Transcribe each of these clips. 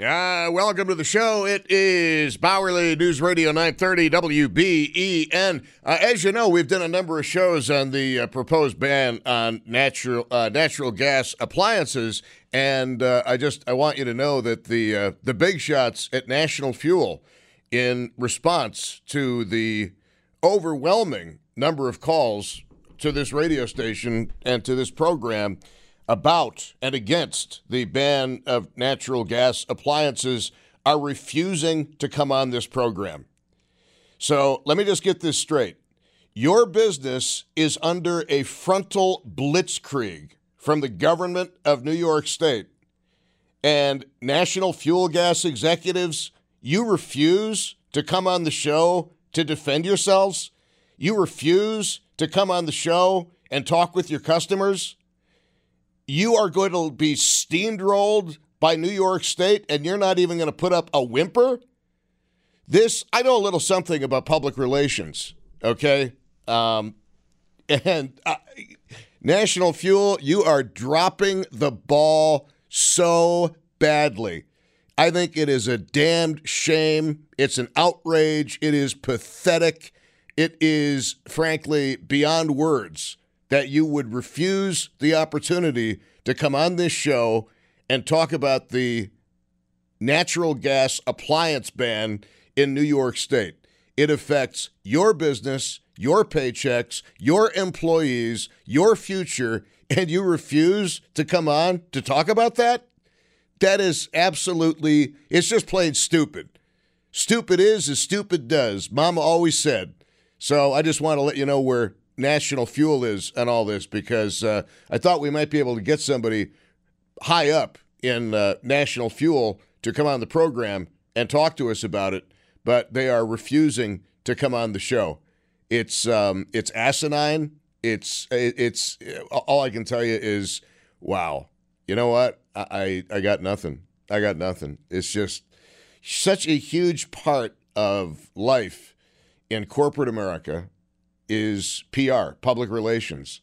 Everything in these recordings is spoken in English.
Uh, welcome to the show. It is Bauerle News Radio 930 WBEN. Uh, as you know, we've done a number of shows on the uh, proposed ban on natural uh, natural gas appliances, and uh, I just I want you to know that the uh, the big shots at National Fuel, in response to the overwhelming number of calls to this radio station and to this program about and against the ban of natural gas appliances are refusing to come on this program. So let me just get this straight. Your business is under a frontal blitzkrieg from the government of New York State. And national fuel gas executives, you refuse to come on the show to defend yourselves? You refuse to come on the show and talk with your customers? You are going to be steamrolled by New York State and you're not even going to put up a whimper? This, I know a little something about public relations, okay? Um, and uh, National Fuel, you are dropping the ball so badly. I think it is a damned shame. It's an outrage. It is pathetic. It is, frankly, beyond words that you would refuse the opportunity to come on this show and talk about the natural gas appliance ban in New York State. It affects your business, your paychecks, your employees, your future, and you refuse to come on to talk about that? That is absolutely, it's just plain stupid. Stupid is as stupid does. Mama always said. So I just want to let you know where National Fuel is and all this because uh, I thought we might be able to get somebody high up in uh, National Fuel to come on the program and talk to us about it, but they are refusing to come on the show. It's um, it's asinine. It's it's all I can tell you is wow. You know what? I I got nothing. I got nothing. It's just such a huge part of life in corporate America is PR, public relations,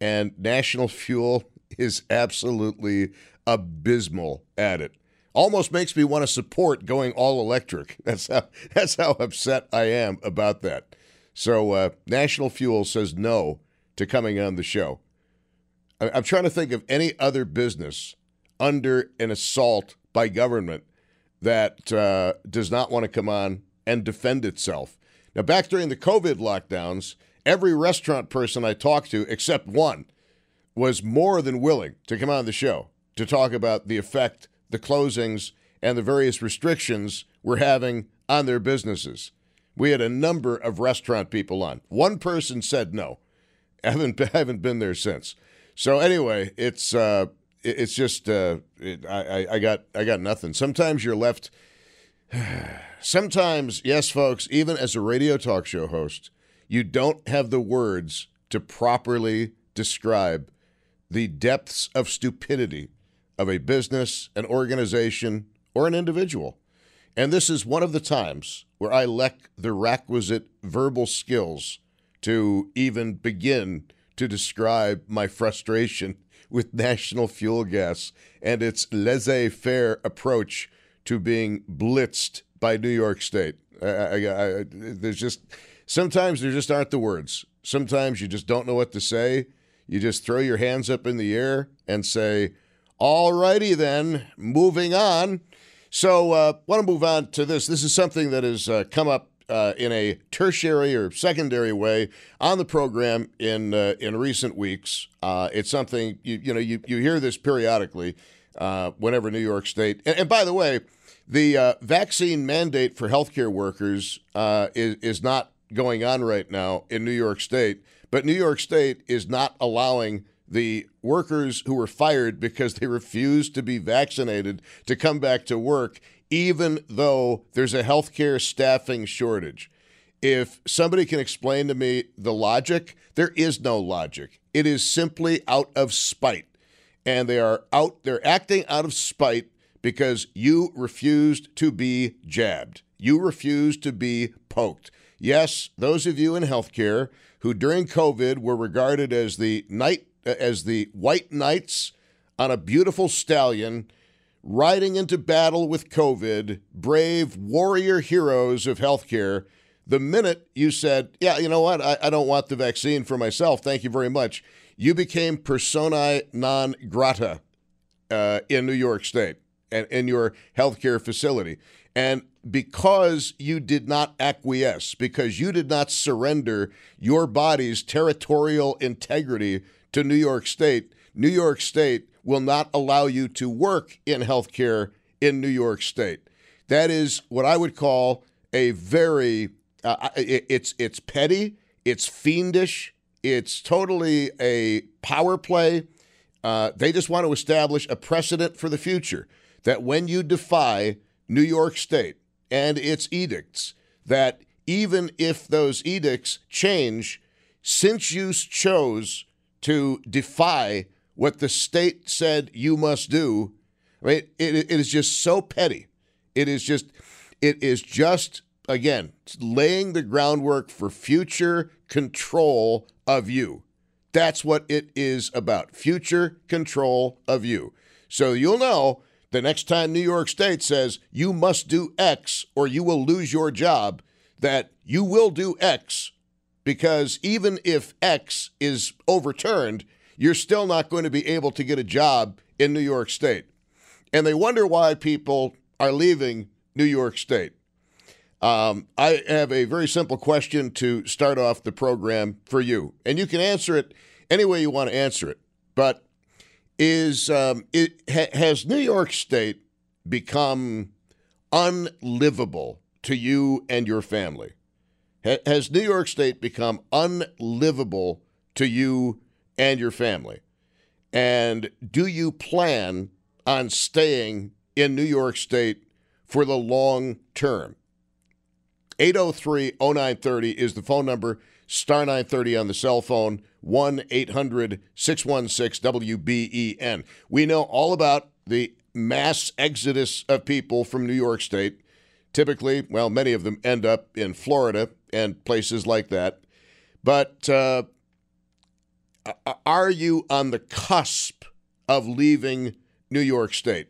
and National Fuel is absolutely abysmal at it. Almost makes me want to support going all electric. That's how that's how upset I am about that. So uh, National Fuel says no to coming on the show. I'm trying to think of any other business under an assault by government that uh, does not want to come on and defend itself. Now, back during the COVID lockdowns, every restaurant person I talked to, except one, was more than willing to come on the show to talk about the effect the closings and the various restrictions were having on their businesses. We had a number of restaurant people on. One person said no. I haven't haven't been there since. So anyway, it's uh, it's just uh, it, I, I got I got nothing. Sometimes you're left Sometimes, yes, folks, even as a radio talk show host, you don't have the words to properly describe the depths of stupidity of a business, an organization, or an individual. And this is one of the times where I lack the requisite verbal skills to even begin to describe my frustration with national fuel gas and its laissez faire approach to being blitzed by New York State. I, I, I, there's just sometimes there just aren't the words. Sometimes you just don't know what to say. You just throw your hands up in the air and say, "All righty then, moving on." So, uh, want to move on to this. This is something that has uh, come up uh, in a tertiary or secondary way on the program in uh, in recent weeks. Uh, it's something you you know you you hear this periodically uh, whenever New York State. And, and by the way, the uh, vaccine mandate for healthcare workers uh, is, is not going on right now in New York State, but New York State is not allowing the workers who were fired because they refused to be vaccinated to come back to work, even though there's a healthcare staffing shortage. If somebody can explain to me the logic, there is no logic. It is simply out of spite. And they are out, they're acting out of spite because you refused to be jabbed. You refused to be poked. Yes, those of you in healthcare who during COVID were regarded as the night as the white knights on a beautiful stallion riding into battle with COVID, brave warrior heroes of healthcare. The minute you said, Yeah, you know what? I, I don't want the vaccine for myself. Thank you very much. You became personae non grata uh, in New York State in your healthcare facility. And because you did not acquiesce, because you did not surrender your body's territorial integrity to New York State, New York State will not allow you to work in healthcare in New York State. That is what I would call a very uh, it's it's petty, it's fiendish, it's totally a power play. Uh, they just want to establish a precedent for the future that when you defy New York State and its edicts, that even if those edicts change, since you chose to defy what the state said you must do. I mean, it, it is just so petty. It is just, it is just, again, laying the groundwork for future control of you. That's what it is about future control of you. So you'll know the next time New York State says you must do X or you will lose your job, that you will do X because even if X is overturned, you're still not going to be able to get a job in New York State. And they wonder why people are leaving New York State. Um, I have a very simple question to start off the program for you, and you can answer it any way you want to answer it. But is um, it ha- has New York State become unlivable to you and your family? has New York State become unlivable to you and your family? And do you plan on staying in New York State for the long term? 803 0930 is the phone number, star 930 on the cell phone, 1 800 616 WBEN. We know all about the mass exodus of people from New York State. Typically, well, many of them end up in Florida and places like that. But uh, are you on the cusp of leaving New York State?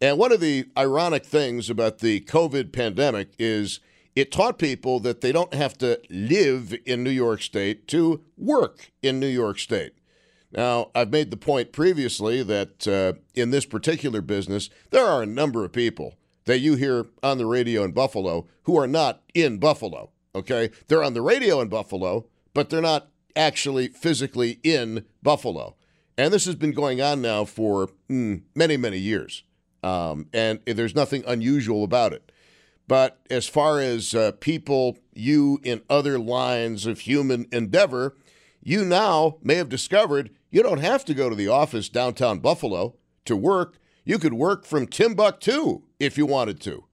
And one of the ironic things about the COVID pandemic is it taught people that they don't have to live in New York State to work in New York State. Now, I've made the point previously that uh, in this particular business, there are a number of people that you hear on the radio in Buffalo who are not in Buffalo. Okay. They're on the radio in Buffalo, but they're not actually physically in Buffalo. And this has been going on now for mm, many, many years. Um, and there's nothing unusual about it. But as far as uh, people, you in other lines of human endeavor, you now may have discovered you don't have to go to the office downtown Buffalo to work. You could work from Timbuktu if you wanted to.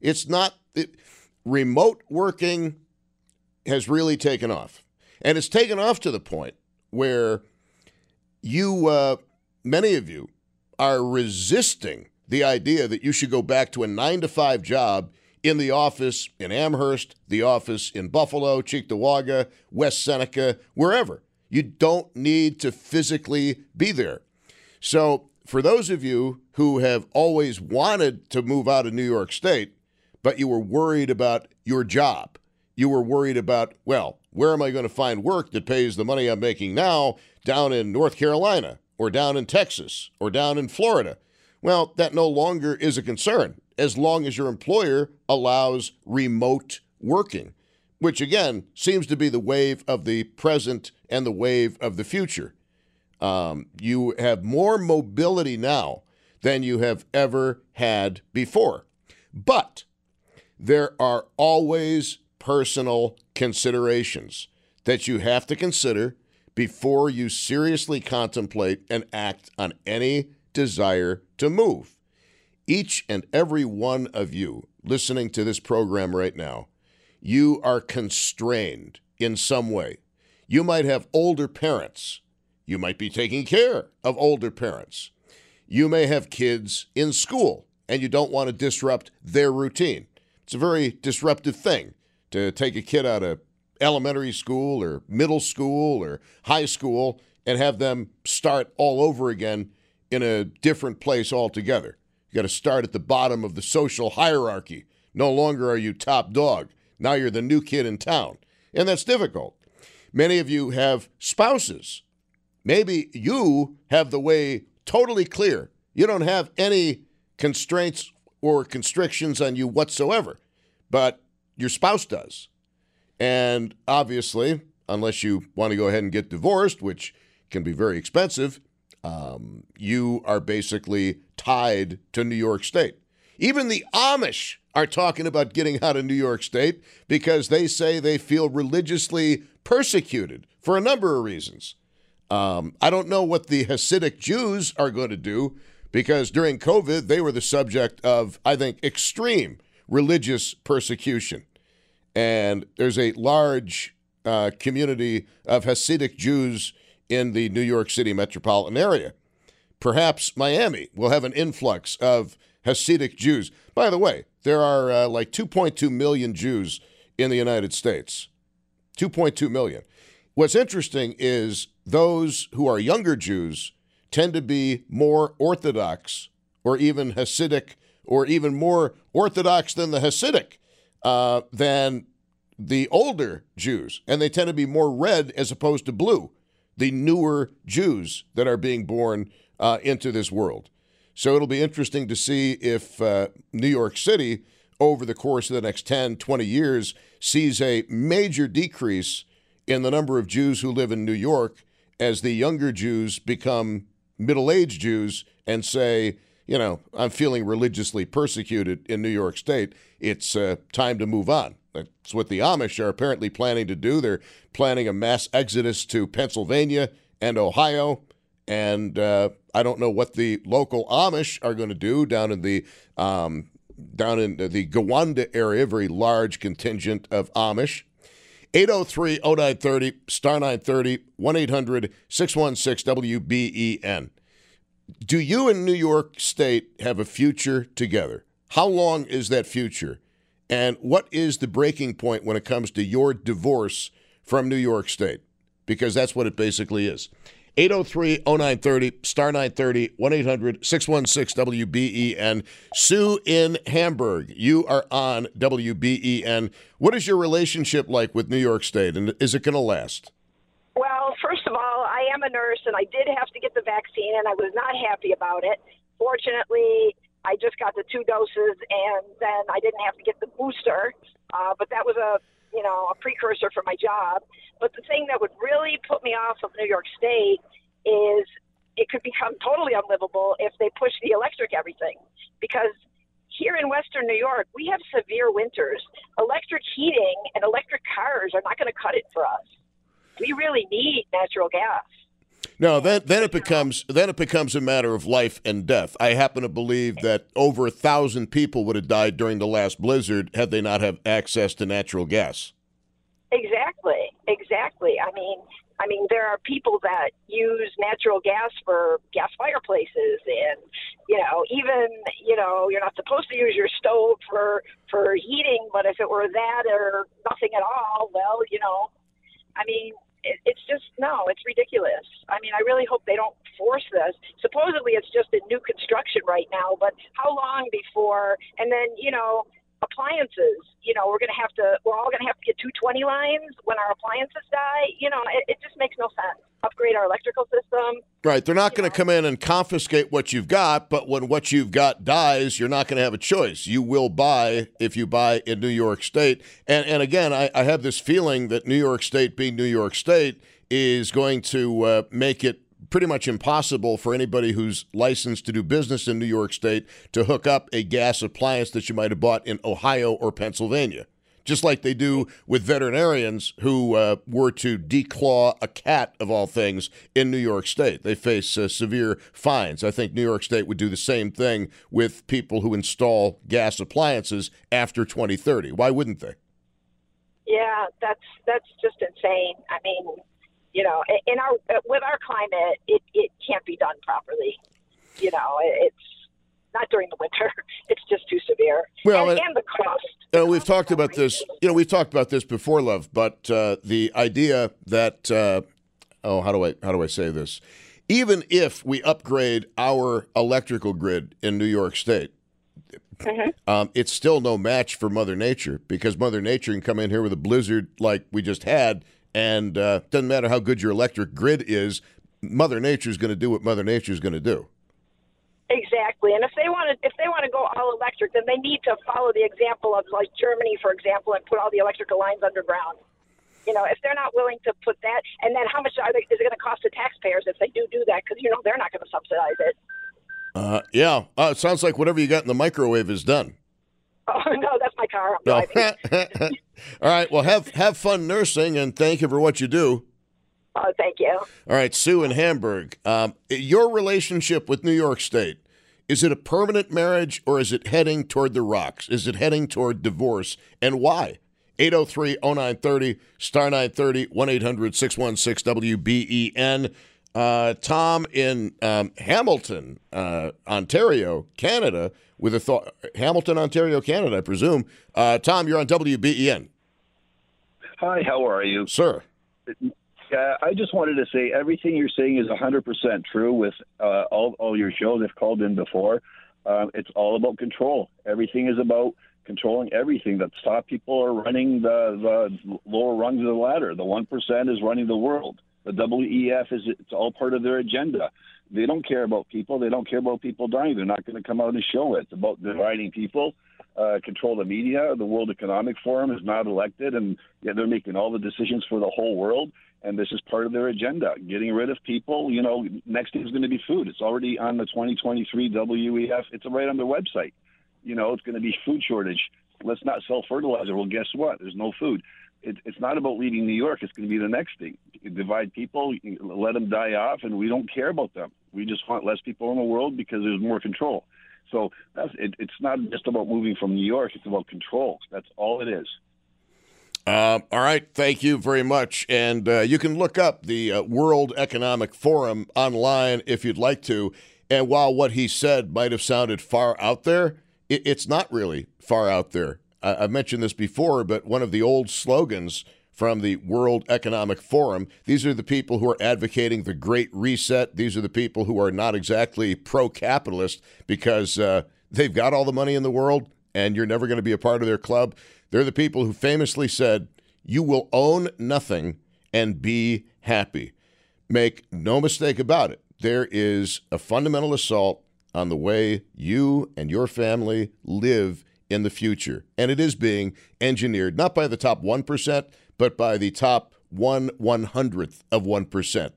It's not it, remote working has really taken off. And it's taken off to the point where you, uh, many of you, are resisting the idea that you should go back to a nine to five job in the office in Amherst, the office in Buffalo, Cheektowaga, West Seneca, wherever. You don't need to physically be there. So, for those of you who have always wanted to move out of New York State, but you were worried about your job, you were worried about, well, where am I going to find work that pays the money I'm making now down in North Carolina or down in Texas or down in Florida? Well, that no longer is a concern as long as your employer allows remote working, which again seems to be the wave of the present and the wave of the future. Um, you have more mobility now than you have ever had before. But there are always personal considerations that you have to consider before you seriously contemplate and act on any desire to move. Each and every one of you listening to this program right now, you are constrained in some way. You might have older parents. You might be taking care of older parents. You may have kids in school and you don't want to disrupt their routine. It's a very disruptive thing to take a kid out of elementary school or middle school or high school and have them start all over again in a different place altogether. You got to start at the bottom of the social hierarchy. No longer are you top dog. Now you're the new kid in town. And that's difficult. Many of you have spouses. Maybe you have the way totally clear. You don't have any constraints or constrictions on you whatsoever, but your spouse does. And obviously, unless you want to go ahead and get divorced, which can be very expensive, um, you are basically tied to New York State. Even the Amish are talking about getting out of New York State because they say they feel religiously persecuted for a number of reasons. Um, I don't know what the Hasidic Jews are going to do because during COVID, they were the subject of, I think, extreme religious persecution. And there's a large uh, community of Hasidic Jews in the New York City metropolitan area. Perhaps Miami will have an influx of Hasidic Jews. By the way, there are uh, like 2.2 million Jews in the United States. 2.2 million. What's interesting is those who are younger Jews tend to be more Orthodox or even Hasidic or even more Orthodox than the Hasidic uh, than the older Jews. And they tend to be more red as opposed to blue, the newer Jews that are being born uh, into this world. So it'll be interesting to see if uh, New York City, over the course of the next 10, 20 years, sees a major decrease in the number of Jews who live in New York as the younger Jews become middle aged Jews and say, you know, I'm feeling religiously persecuted in New York State. It's uh, time to move on. That's what the Amish are apparently planning to do. They're planning a mass exodus to Pennsylvania and Ohio. And uh, I don't know what the local Amish are going to do down in the um, down in the Gowanda area, very large contingent of Amish. 803 0930, star 930, 1 800 616 WBEN. Do you and New York State have a future together? How long is that future? And what is the breaking point when it comes to your divorce from New York State? Because that's what it basically is. 803 0930, star 930, 1 800 616 WBEN. Sue in Hamburg, you are on WBEN. What is your relationship like with New York State, and is it going to last? Well, first of all, I am a nurse and I did have to get the vaccine and I was not happy about it. Fortunately, I just got the two doses and then I didn't have to get the booster, uh, but that was a you know a precursor for my job. But the thing that would really put me off of New York State is it could become totally unlivable if they push the electric everything because here in Western New York, we have severe winters. Electric heating and electric cars are not going to cut it for us we really need natural gas. No, then then it becomes then it becomes a matter of life and death. I happen to believe that over a thousand people would have died during the last blizzard had they not have access to natural gas. Exactly, exactly. I mean, I mean, there are people that use natural gas for gas fireplaces, and you know, even you know, you're not supposed to use your stove for for heating, but if it were that or nothing at all, well, you know, I mean, it, it's just no, it's ridiculous. I mean, I really hope they don't force this. Supposedly, it's just a new construction right now, but how long before? And then you know, appliances. You know, we're going to have to. We're all going to have to get 220 lines when our appliances die. You know, it, it just makes no sense. Upgrade our electrical system. Right. They're not going to come in and confiscate what you've got, but when what you've got dies, you're not going to have a choice. You will buy if you buy in New York State. And and again, I, I have this feeling that New York State, being New York State, is going to uh, make it pretty much impossible for anybody who's licensed to do business in New York State to hook up a gas appliance that you might have bought in Ohio or Pennsylvania. just like they do with veterinarians who uh, were to declaw a cat, of all things, in New York State. They face uh, severe fines. I think New York State would do the same thing with people who install gas appliances after 2030. Why wouldn't they? Yeah, that's that's just insane. I mean, you know, in our with our climate, it it can't be done properly. You know, it's not during the winter. It's just too severe. Well, and, and the cost. You know, we've talked about this. You know, we've talked about this before, love. But uh, the idea that uh, oh, how do I how do I say this? Even if we upgrade our electrical grid in New York State, mm-hmm. um, it's still no match for Mother Nature because Mother Nature can come in here with a blizzard like we just had, and uh, doesn't matter how good your electric grid is, Mother Nature is going to do what Mother Nature is going to do. Exactly, and if they want to, if they want to go all electric, then they need to follow the example of like Germany, for example, and put all the electrical lines underground. You know, if they're not willing to put that, and then how much are they, is it going to cost the taxpayers if they do do that? Because you know they're not going to subsidize it. Uh, yeah, uh, it sounds like whatever you got in the microwave is done. Oh no, that's my car. I'm driving. All right. Well, have have fun nursing, and thank you for what you do. Oh, thank you. All right, Sue in Hamburg. Um, your relationship with New York State is it a permanent marriage or is it heading toward the rocks? Is it heading toward divorce, and why? 803 0930, star 930, 1 800 616 WBEN. Uh, Tom in um, Hamilton, uh, Ontario, Canada, with a thought. Hamilton, Ontario, Canada, I presume. Uh, Tom, you're on WBEN. Hi, how are you? Sir. I just wanted to say everything you're saying is 100% true with uh, all, all your shows I've called in before. Um, it's all about control. Everything is about controlling everything. The top people are running the, the lower rungs of the ladder. The 1% is running the world. The WEF is it's all part of their agenda. They don't care about people. They don't care about people dying. They're not going to come out and show it. It's about dividing people uh, control the media. The World Economic Forum is not elected, and they're making all the decisions for the whole world. And this is part of their agenda, getting rid of people. You know, next thing is going to be food. It's already on the 2023 WEF. It's right on their website. You know, it's going to be food shortage. Let's not sell fertilizer. Well, guess what? There's no food. It, it's not about leaving New York. It's going to be the next thing. divide people, let them die off, and we don't care about them. We just want less people in the world because there's more control. So it, it's not just about moving from New York; it's about control. That's all it is. Uh, all right, thank you very much. And uh, you can look up the uh, World Economic Forum online if you'd like to. And while what he said might have sounded far out there, it, it's not really far out there. I, have mentioned this before, but one of the old slogans from the World Economic Forum. These are the people who are advocating the Great Reset. These are the people who are not exactly pro capitalist because uh, they've got all the money in the world and you're never going to be a part of their club. They're the people who famously said, You will own nothing and be happy. Make no mistake about it. There is a fundamental assault on the way you and your family live in the future. And it is being engineered not by the top 1%, but by the top one one hundredth of 1%.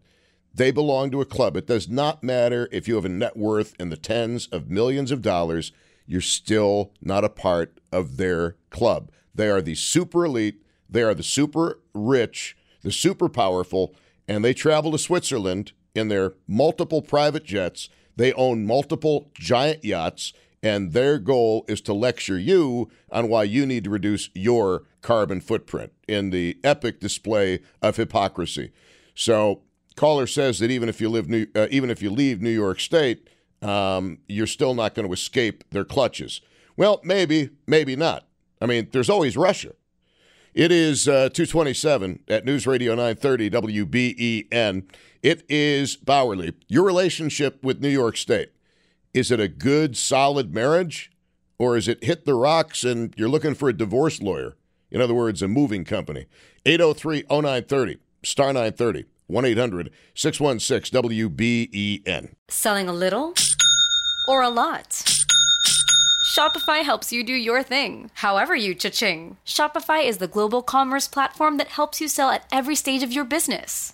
They belong to a club. It does not matter if you have a net worth in the tens of millions of dollars, you're still not a part of their club. They are the super elite, they are the super rich, the super powerful, and they travel to Switzerland in their multiple private jets. They own multiple giant yachts and their goal is to lecture you on why you need to reduce your carbon footprint in the epic display of hypocrisy. So, caller says that even if you live New, uh, even if you leave New York State, um, you're still not going to escape their clutches. Well, maybe, maybe not. I mean, there's always Russia. It is uh, 227 at News Radio 930 WBEN. It is Bauerle. Your relationship with New York State. Is it a good, solid marriage? Or is it hit the rocks and you're looking for a divorce lawyer? In other words, a moving company. 803 0930, star 930, 1 800 616 WBEN. Selling a little or a lot? Shopify helps you do your thing, however you cha-ching. Shopify is the global commerce platform that helps you sell at every stage of your business.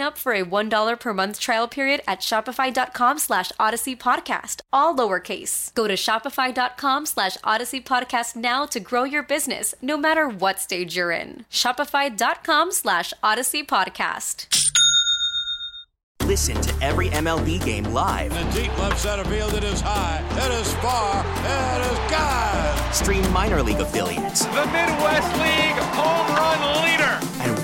up for a $1 per month trial period at shopify.com slash odyssey podcast, all lowercase. Go to shopify.com slash odyssey podcast now to grow your business, no matter what stage you're in. Shopify.com slash odyssey podcast. Listen to every MLB game live. In the deep left center field, it is high, it is far, it is God. Stream minor league affiliates. The Midwest League home run leader.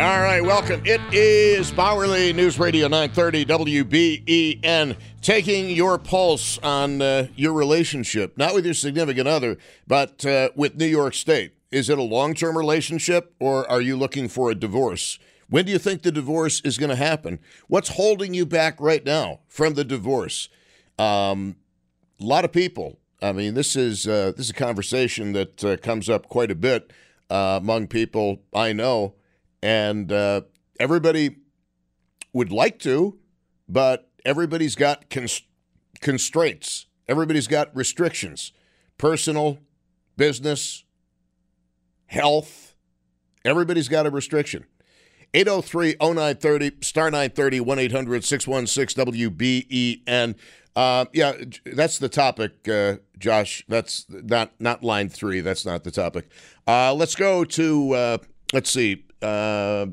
All right, welcome. It is Bauerle News Radio 930 WBEN, taking your pulse on uh, your relationship, not with your significant other, but uh, with New York State. Is it a long term relationship or are you looking for a divorce? When do you think the divorce is going to happen? What's holding you back right now from the divorce? Um, a lot of people. I mean, this is uh, this is a conversation that uh, comes up quite a bit uh, among people I know and uh, everybody would like to, but everybody's got cons- constraints. Everybody's got restrictions personal, business, health. Everybody's got a restriction. 803 0930, star 930, 1 800 616 WBEN. Uh, yeah, that's the topic, uh, Josh. That's not, not line three. That's not the topic. Uh, let's go to, uh, let's see, uh,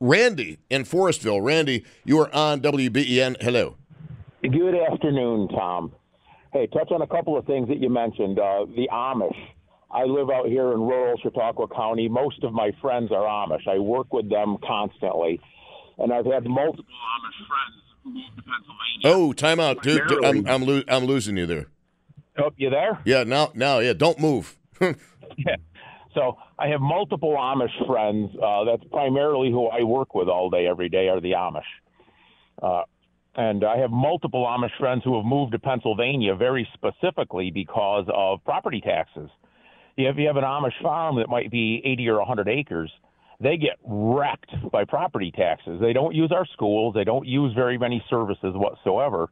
Randy in Forestville. Randy, you are on WBEN. Hello. Good afternoon, Tom. Hey, touch on a couple of things that you mentioned. Uh, the Amish. I live out here in rural Chautauqua County. Most of my friends are Amish. I work with them constantly, and I've had multiple Amish friends who moved to Pennsylvania. Oh, time out, dude. I'm I'm, lo- I'm losing you there. Oh, you there? Yeah, now now yeah. Don't move. yeah. So I have multiple Amish friends. Uh, that's primarily who I work with all day, every day, are the Amish. Uh, and I have multiple Amish friends who have moved to Pennsylvania very specifically because of property taxes. If you have an Amish farm that might be 80 or 100 acres, they get wrecked by property taxes. They don't use our schools, they don't use very many services whatsoever.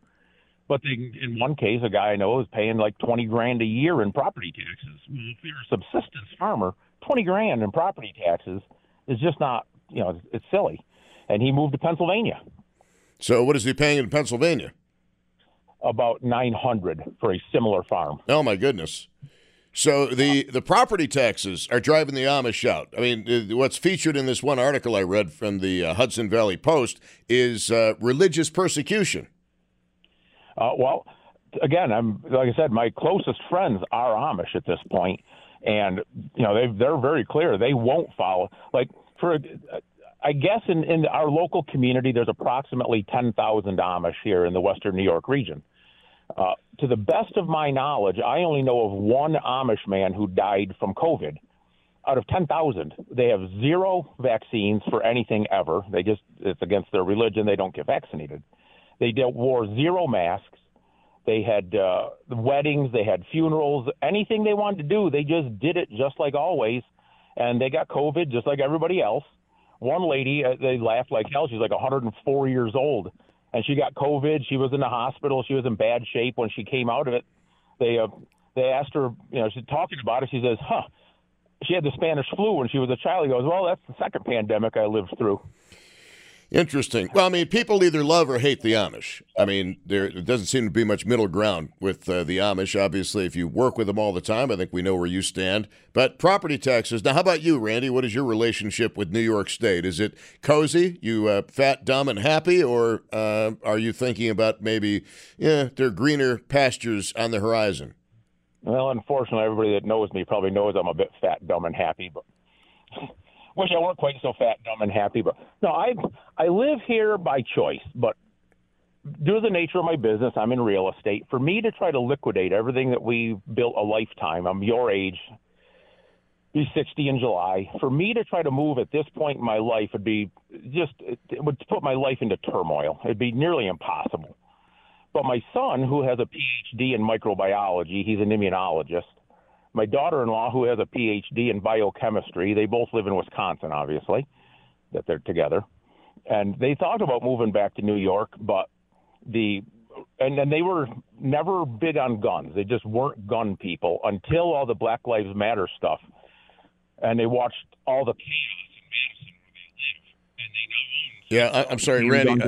But they, in one case, a guy I know is paying like 20 grand a year in property taxes. Well, if you're a subsistence farmer, 20 grand in property taxes is just not, you know, it's silly. And he moved to Pennsylvania. So what is he paying in Pennsylvania? About 900 for a similar farm. Oh my goodness. So the, the property taxes are driving the Amish out. I mean, what's featured in this one article I read from the uh, Hudson Valley Post is uh, religious persecution. Uh, well, again, I'm like I said, my closest friends are Amish at this point, and you know they they're very clear they won't follow. Like for, I guess in in our local community, there's approximately ten thousand Amish here in the Western New York region. Uh, to the best of my knowledge, I only know of one Amish man who died from COVID. Out of 10,000, they have zero vaccines for anything ever. They just, it's against their religion. They don't get vaccinated. They wore zero masks. They had uh, weddings, they had funerals, anything they wanted to do, they just did it just like always. And they got COVID just like everybody else. one lady, uh, they laughed like hell. She's like 104 years old, and she got COVID. She was in the hospital. She was in bad shape when she came out of it. They uh, they asked her, you know, she's talking about it. She says, "Huh." She had the Spanish flu when she was a child. He goes, "Well, that's the second pandemic I lived through." Interesting. Well, I mean, people either love or hate the Amish. I mean, there, doesn't seem to be much middle ground with uh, the Amish. Obviously, if you work with them all the time, I think we know where you stand. But property taxes. Now, how about you, Randy? What is your relationship with New York State? Is it cozy? You uh, fat, dumb, and happy, or uh, are you thinking about maybe, yeah, there are greener pastures on the horizon? Well, unfortunately, everybody that knows me probably knows I'm a bit fat, dumb, and happy, but. Wish I weren't quite so fat, dumb, and happy. But no, I I live here by choice. But due to the nature of my business, I'm in real estate. For me to try to liquidate everything that we built a lifetime, I'm your age, be 60 in July. For me to try to move at this point in my life would be just it would put my life into turmoil. It'd be nearly impossible. But my son, who has a PhD in microbiology, he's an immunologist my daughter-in-law, who has a PhD in biochemistry, they both live in Wisconsin, obviously, that they're together, and they thought about moving back to New York, but the and then they were never big on guns. They just weren't gun people until all the Black Lives Matter stuff, and they watched all the chaos yeah, I, am sorry, Randy.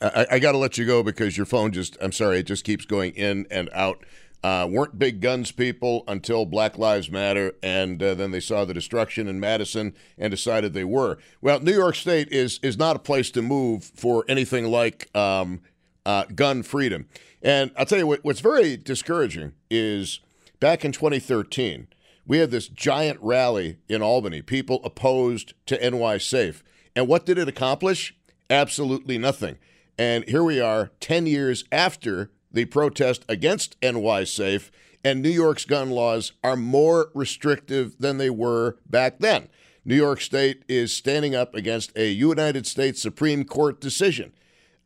I, I, I got to let you go because your phone just, I'm sorry, it just keeps going in and out uh, weren't big guns people until Black Lives Matter, and uh, then they saw the destruction in Madison and decided they were. Well, New York State is is not a place to move for anything like um, uh, gun freedom. And I'll tell you what, what's very discouraging is back in 2013, we had this giant rally in Albany. People opposed to NY Safe. And what did it accomplish? Absolutely nothing. And here we are 10 years after the protest against NY Safe, and New York's gun laws are more restrictive than they were back then. New York State is standing up against a United States Supreme Court decision.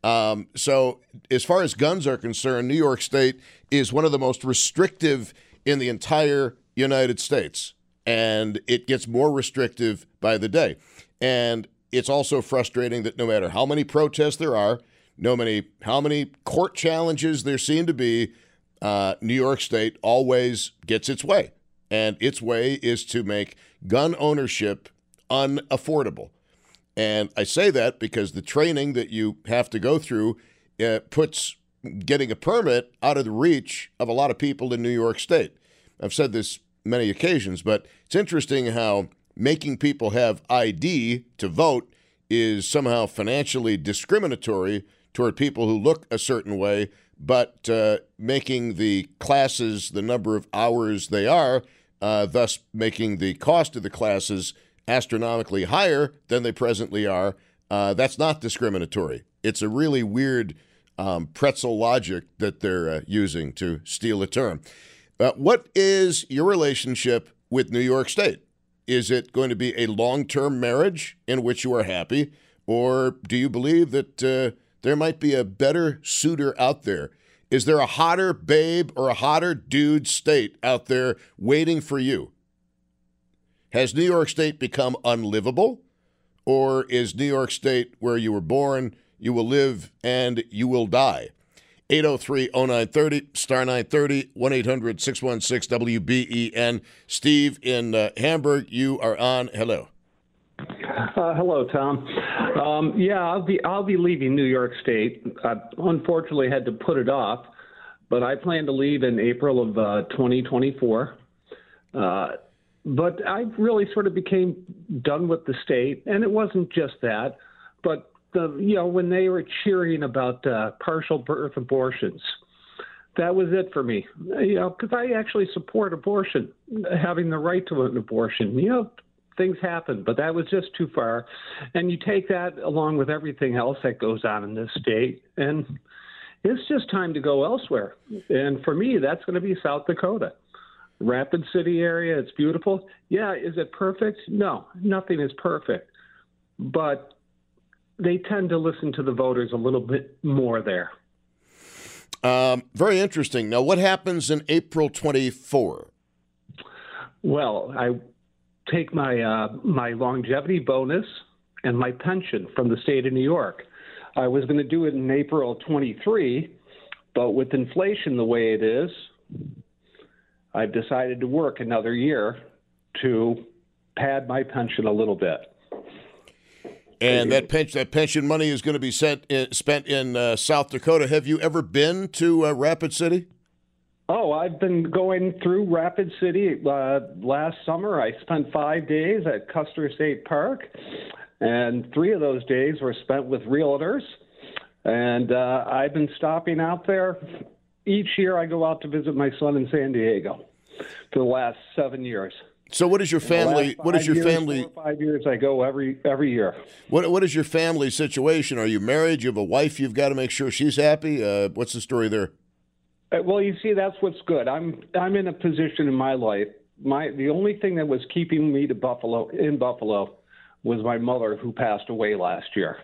Um, so, as far as guns are concerned, New York State is one of the most restrictive in the entire United States, and it gets more restrictive by the day. And it's also frustrating that no matter how many protests there are, no many how many court challenges there seem to be, uh, New York State always gets its way, and its way is to make gun ownership unaffordable. And I say that because the training that you have to go through uh, puts getting a permit out of the reach of a lot of people in New York State. I've said this many occasions, but it's interesting how making people have ID to vote is somehow financially discriminatory toward people who look a certain way, but uh, making the classes the number of hours they are, uh, thus making the cost of the classes astronomically higher than they presently are. Uh, that's not discriminatory. It's a really weird um, pretzel logic that they're uh, using to steal a term. Uh, what is your relationship with New York State? Is it going to be a long term marriage in which you are happy? Or do you believe that uh, there might be a better suitor out there. Is there a hotter babe or a hotter dude state out there waiting for you? Has New York State become unlivable? Or is New York State where you were born, you will live, and you will die? 803 0930, star 930, 1 800 616 WBEN. Steve in uh, Hamburg, you are on. Hello. Uh, hello, Tom. Um, yeah, I'll be I'll be leaving New York State. I unfortunately had to put it off, but I plan to leave in April of uh, 2024. Uh, but I really sort of became done with the state, and it wasn't just that, but the you know when they were cheering about uh, partial birth abortions, that was it for me. You know, because I actually support abortion, having the right to an abortion. You know, things happen, but that was just too far. And you take that along with everything else that goes on in this state, and it's just time to go elsewhere. And for me, that's going to be South Dakota. Rapid City area, it's beautiful. Yeah, is it perfect? No, nothing is perfect. But they tend to listen to the voters a little bit more there. Um, very interesting. Now, what happens in April 24? Well, I take my uh, my longevity bonus and my pension from the state of New York. I was going to do it in April 23, but with inflation the way it is, I've decided to work another year to pad my pension a little bit. And that pension that pension money is going to be sent in, spent in uh, South Dakota. Have you ever been to uh, Rapid City? Oh, I've been going through Rapid City. Uh, last summer, I spent five days at Custer State Park, and three of those days were spent with realtors. And uh, I've been stopping out there. Each year, I go out to visit my son in San Diego for the last seven years. So, what is your family? What is your years, family? five years, I go every every year. What What is your family situation? Are you married? You have a wife. You've got to make sure she's happy. Uh, what's the story there? Uh, well, you see, that's what's good. I'm I'm in a position in my life. My the only thing that was keeping me to Buffalo in Buffalo was my mother, who passed away last year.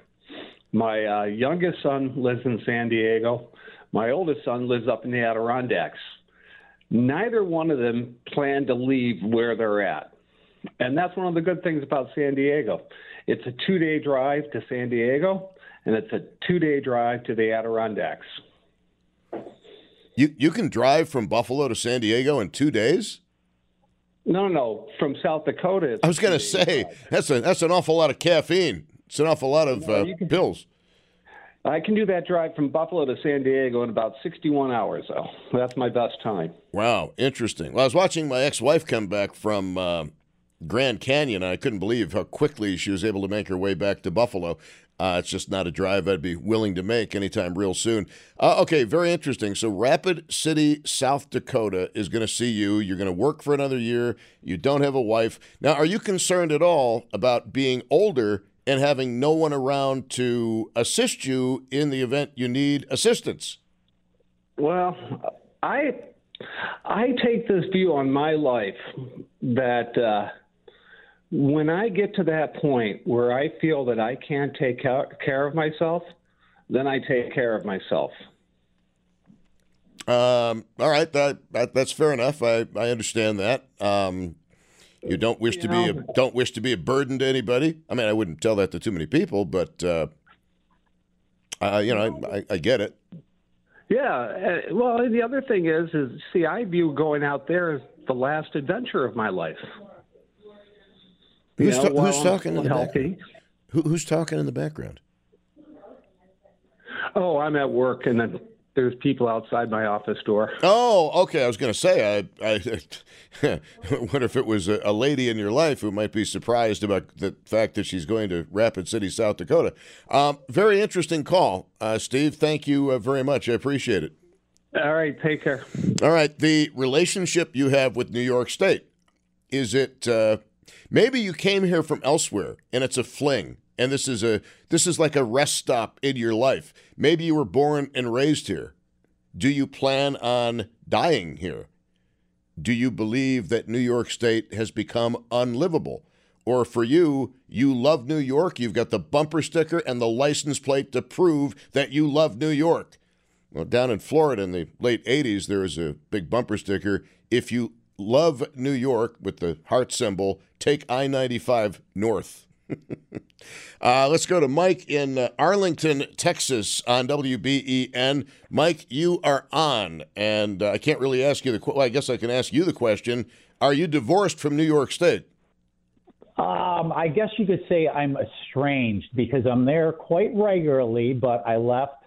My uh, youngest son lives in San Diego. My oldest son lives up in the Adirondacks. Neither one of them plan to leave where they're at. And that's one of the good things about San Diego. It's a two day drive to San Diego, and it's a two day drive to the Adirondacks. You you can drive from Buffalo to San Diego in two days. No, no, from South Dakota. I was going to say that's a that's an awful lot of caffeine. It's an awful lot of uh, can, pills. I can do that drive from Buffalo to San Diego in about 61 hours, though. That's my best time. Wow, interesting. Well, I was watching my ex-wife come back from uh, Grand Canyon. I couldn't believe how quickly she was able to make her way back to Buffalo. Uh, it's just not a drive I'd be willing to make anytime real soon. Uh, okay, very interesting. So, Rapid City, South Dakota is going to see you. You're going to work for another year. You don't have a wife. Now, are you concerned at all about being older and having no one around to assist you in the event you need assistance? Well, I I take this view on my life that uh, when I get to that point where I feel that I can't take care of myself, then I take care of myself. Um, all right, that, that, that's fair enough. I, I understand that. Um, you don't wish you to know, be a, don't wish to be a burden to anybody. I mean, I wouldn't tell that to too many people, but uh, I, you know, I, I, I get it. Yeah. Uh, well, the other thing is, is see, I view going out there as the last adventure of my life. Who's, know, ta- who's talking in the background? Who, who's talking in the background? Oh, I'm at work, and then there's people outside my office door. Oh, okay. I was going to say, I, I wonder if it was a, a, lady in your life who might be surprised about the fact that she's going to Rapid City, South Dakota. Um, very interesting call, uh, Steve. Thank you uh, very much. I appreciate it. All right. Take care. All right. The relationship you have with New York State is it? Uh, maybe you came here from elsewhere and it's a fling and this is a this is like a rest stop in your life. Maybe you were born and raised here. Do you plan on dying here? Do you believe that New York State has become unlivable? Or for you, you love New York, you've got the bumper sticker and the license plate to prove that you love New York. Well, down in Florida in the late 80s, there was a big bumper sticker. If you love New York with the heart symbol, take I 95 north. uh, let's go to Mike in uh, Arlington, Texas on WBEN. Mike, you are on, and uh, I can't really ask you the well, I guess I can ask you the question. Are you divorced from New York State? Um, I guess you could say I'm estranged because I'm there quite regularly, but I left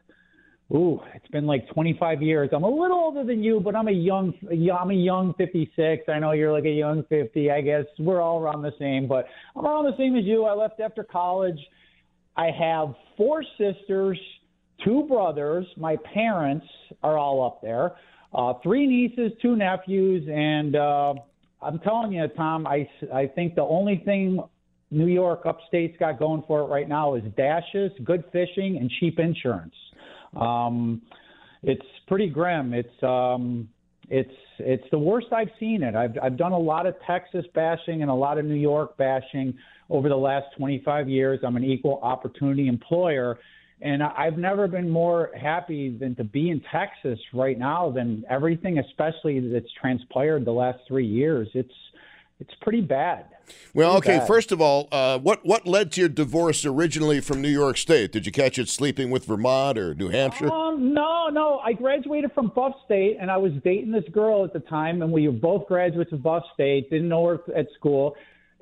Ooh, it's been like 25 years. I'm a little older than you, but I'm a young, I'm a young 56. I know you're like a young 50. I guess we're all around the same, but I'm around the same as you. I left after college. I have four sisters, two brothers. My parents are all up there. Uh, three nieces, two nephews, and uh, I'm telling you, Tom, I, I think the only thing New York upstate's got going for it right now is dashes, good fishing, and cheap insurance. Um, it's pretty grim. It's um, it's it's the worst I've seen it. I've I've done a lot of Texas bashing and a lot of New York bashing over the last 25 years. I'm an equal opportunity employer, and I've never been more happy than to be in Texas right now than everything, especially that's transpired the last three years. It's it's pretty bad. Well, Pretty okay. bad. First of all, uh, what what led to your divorce originally from New York State? Did you catch it sleeping with Vermont or New Hampshire? Um, no, no. I graduated from Buff State, and I was dating this girl at the time, and we were both graduates of Buff State. Didn't know her at school,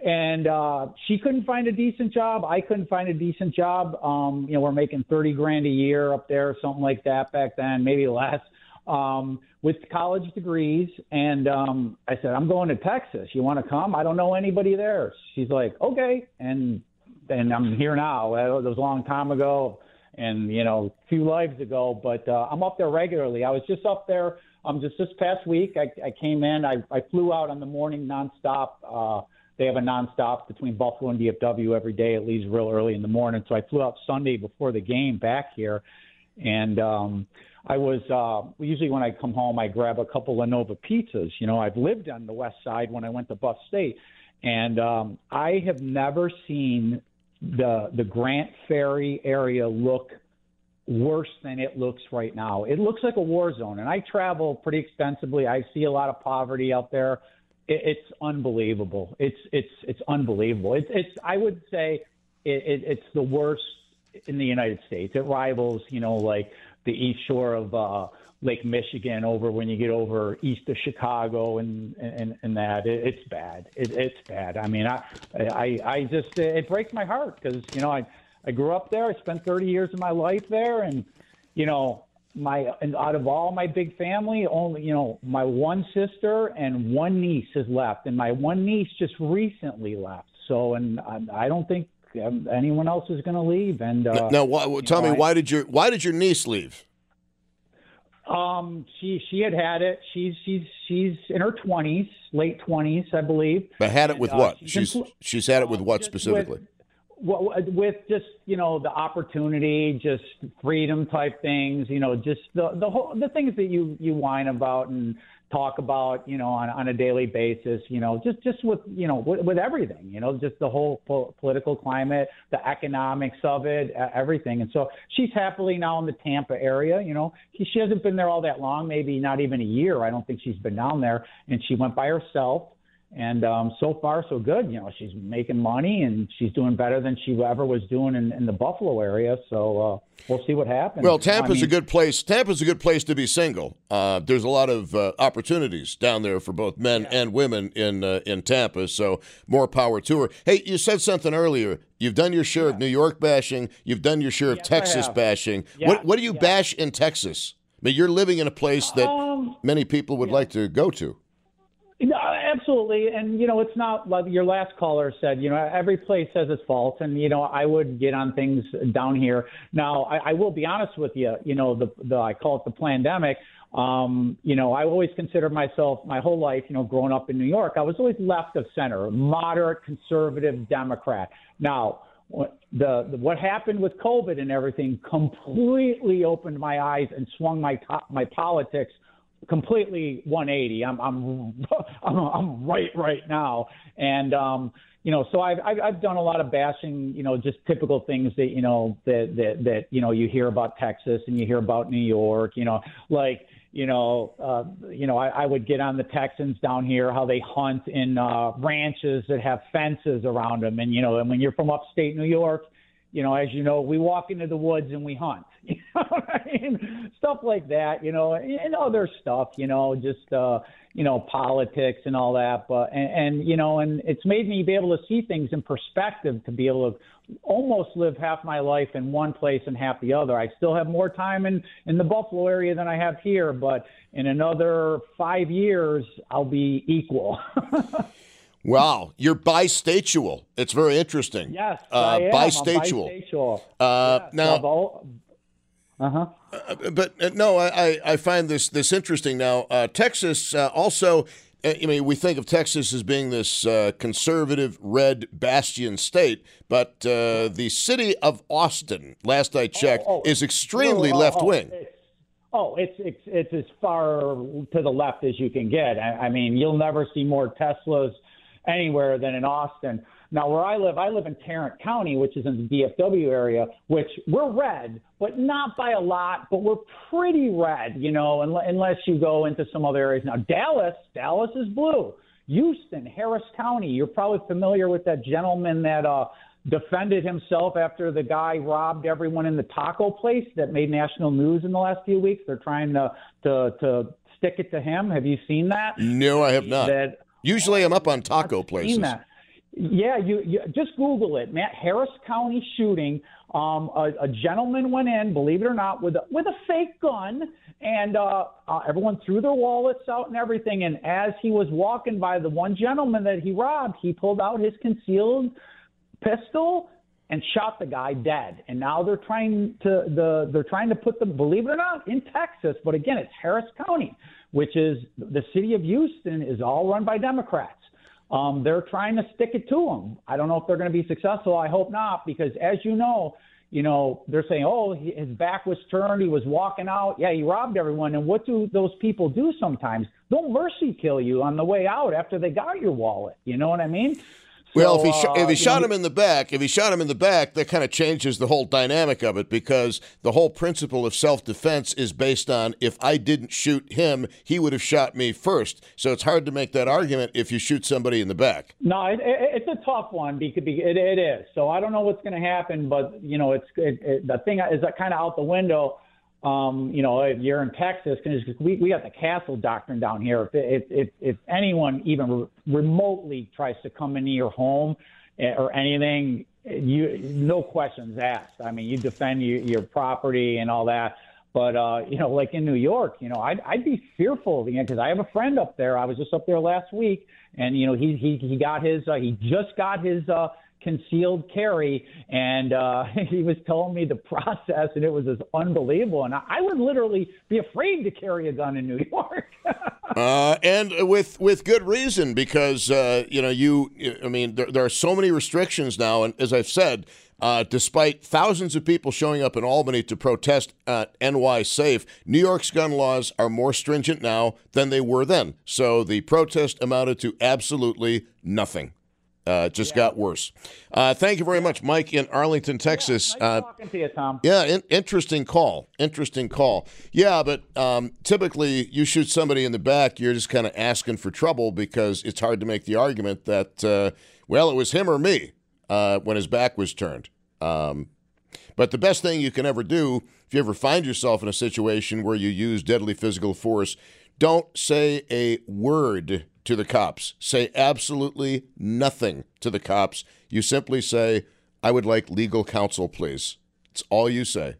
and uh, she couldn't find a decent job. I couldn't find a decent job. Um, you know, we're making thirty grand a year up there, something like that back then, maybe less. Um, with college degrees, and um, I said, "I'm going to Texas. You want to come? I don't know anybody there." She's like, "Okay," and and I'm here now. That was a long time ago, and you know, a few lives ago. But uh, I'm up there regularly. I was just up there. Um, just this past week, I, I came in. I, I flew out on the morning nonstop. Uh, they have a nonstop between Buffalo and DFW every day. It leaves real early in the morning. So I flew out Sunday before the game back here, and um, I was uh, usually when I come home, I grab a couple of Nova pizzas. You know, I've lived on the West Side when I went to Buff State, and um, I have never seen the the Grant Ferry area look worse than it looks right now. It looks like a war zone, and I travel pretty extensively. I see a lot of poverty out there. It, it's unbelievable. It's it's it's unbelievable. It's it's I would say it, it, it's the worst in the United States. It rivals, you know, like the east shore of uh, Lake Michigan over when you get over east of Chicago and and, and that. It, it's bad. It, it's bad. I mean, I I, I just it breaks my heart because you know I I grew up there. I spent 30 years of my life there, and you know my and out of all my big family, only you know my one sister and one niece has left, and my one niece just recently left. So, and I, I don't think anyone else is going to leave. And uh, now, why, tell know, me I- why did your why did your niece leave? Um, she she had had it. She's she's she's in her twenties, late twenties, I believe. But had it with uh, what? she's She's had it with what specifically? With, with just you know the opportunity, just freedom type things. You know, just the the whole the things that you you whine about and talk about. You know, on on a daily basis. You know, just just with you know with, with everything. You know, just the whole po- political climate, the economics of it, everything. And so she's happily now in the Tampa area. You know, she, she hasn't been there all that long, maybe not even a year. I don't think she's been down there, and she went by herself. And um, so far, so good. You know, she's making money and she's doing better than she ever was doing in, in the Buffalo area. So uh, we'll see what happens. Well, know, I Tampa's a good place. Tampa's a good place to be single. Uh, there's a lot of uh, opportunities down there for both men and women in uh, in Tampa. So more power to her. Hey, you said something earlier. You've done your share of New York bashing. You've done your share of Yes, Texas bashing. Yeah, What what do you bash in Texas? I mean, you're living in a place that Um, many people would like to go to. Absolutely. And, you know, it's not like your last caller said, you know, every place has its faults. And, you know, I would get on things down here. Now, I, I will be honest with you, you know, the, the I call it the pandemic. Um, you know, I always considered myself my whole life, you know, growing up in New York, I was always left of center, moderate, conservative Democrat. Now, the, the what happened with COVID and everything completely opened my eyes and swung my my politics completely 180. I'm I'm I'm, I'm right right now, and um, you know, so I've, I've I've done a lot of bashing. You know, just typical things that you know that that that you know you hear about Texas and you hear about New York. You know, like you know, uh, you know, I, I would get on the Texans down here, how they hunt in uh, ranches that have fences around them, and you know, and when you're from upstate New York, you know, as you know, we walk into the woods and we hunt. You know I mean? Stuff like that, you know, and other stuff, you know, just uh, you know, politics and all that. But and, and you know, and it's made me be able to see things in perspective to be able to almost live half my life in one place and half the other. I still have more time in in the Buffalo area than I have here, but in another five years, I'll be equal. Wow, you're bistatual. It's very interesting. Yes, uh, I am. I'm Bistatual. Uh, Yes, now, uh-huh. Uh, but uh, no, I, I, find this this interesting. Now, uh, Texas uh, also. I mean, we think of Texas as being this uh, conservative red bastion state, but uh, the city of Austin, last I checked, oh, is extremely Oh, oh, left oh, wing. Oh, it's it's it's as far to the left as you can get. I, I mean, you'll never see more Teslas anywhere than in Austin. Now, where I live, I live in Tarrant County, which is in the DFW area, which we're red, but not by a lot, but we're pretty red, you know, unless, unless you go into some other areas. Now, Dallas, Dallas is blue. Houston, Harris County. You're probably familiar with that gentleman that uh, defended himself after the guy robbed everyone in the taco place that made national news in the last few weeks. They're trying to to, to stick it to him. Have you seen that? No, I have not. That Usually, I'm up on taco places. Yeah, you, you just Google it. Matt Harris County shooting. Um, a, a gentleman went in, believe it or not, with a, with a fake gun, and uh, uh, everyone threw their wallets out and everything. And as he was walking by the one gentleman that he robbed, he pulled out his concealed pistol and shot the guy dead. And now they're trying to the they're trying to put them, believe it or not, in Texas. But again, it's Harris County, which is the city of Houston, is all run by Democrats. Um, they're trying to stick it to him. I don't know if they're going to be successful. I hope not, because as you know, you know they're saying, oh, his back was turned, he was walking out. Yeah, he robbed everyone. And what do those people do sometimes? They'll mercy kill you on the way out after they got your wallet. You know what I mean? Well, So, if he sh- uh, if he you shot know, him in the back, if he shot him in the back, that kind of changes the whole dynamic of it because the whole principle of self defense is based on if I didn't shoot him, he would have shot me first. So it's hard to make that argument if you shoot somebody in the back. No, it, it, it's a tough one because it, it is. So I don't know what's going to happen, but you know, it's it, it, the thing is kind of out the window. Um, you know, if you're in Texas, because we we got the castle doctrine down here. If if if, anyone even re- remotely tries to come into your home eh, or anything, you no questions asked. I mean, you defend your, your property and all that. But uh, you know, like in New York, you know, I'd, I'd be fearful because I have a friend up there. I was just up there last week, and you know, he he he got his uh, he just got his uh, concealed carry, and uh, he was telling me the process, and it was just unbelievable. And I, I would literally be afraid to carry a gun in New York. Uh, and with with good reason because uh, you know you I mean there, there are so many restrictions now, and as I've said, uh, despite thousands of people showing up in Albany to protest uh, NY Safe, New York's gun laws are more stringent now than they were then. So the protest amounted to absolutely nothing. Uh, just got worse. Uh, thank you very much, Mike in Arlington, Texas. Uh, Talking to you, Tom. yeah, in, interesting call. Interesting call. Yeah, but um, typically you shoot somebody in the back, you're just kind of asking for trouble because it's hard to make the argument that, uh, well, it was him or me uh, when his back was turned. Um, but the best thing you can ever do, if you ever find yourself in a situation where you use deadly physical force, don't say a word to the cops. Say absolutely nothing to the cops. You simply say, I would like legal counsel, please. It's all you say.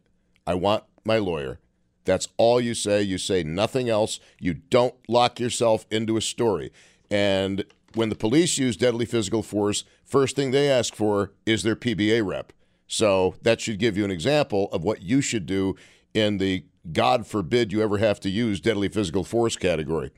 I want my lawyer. That's all you say. You say nothing else. You don't lock yourself into a story. And when the police use deadly physical force, first thing they ask for is their PBA rep. So that should give you an example of what you should do in the God forbid you ever have to use deadly physical force category.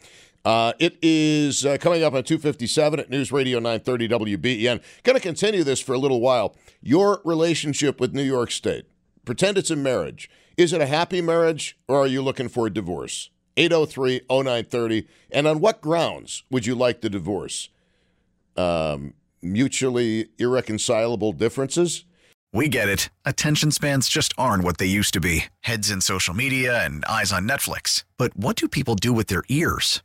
Uh, it is uh, coming up on 257 at News Radio 930 WBEN. Going to continue this for a little while. Your relationship with New York State. Pretend it's a marriage. Is it a happy marriage or are you looking for a divorce? 803 0930. And on what grounds would you like the divorce? Um, mutually irreconcilable differences? We get it. Attention spans just aren't what they used to be heads in social media and eyes on Netflix. But what do people do with their ears?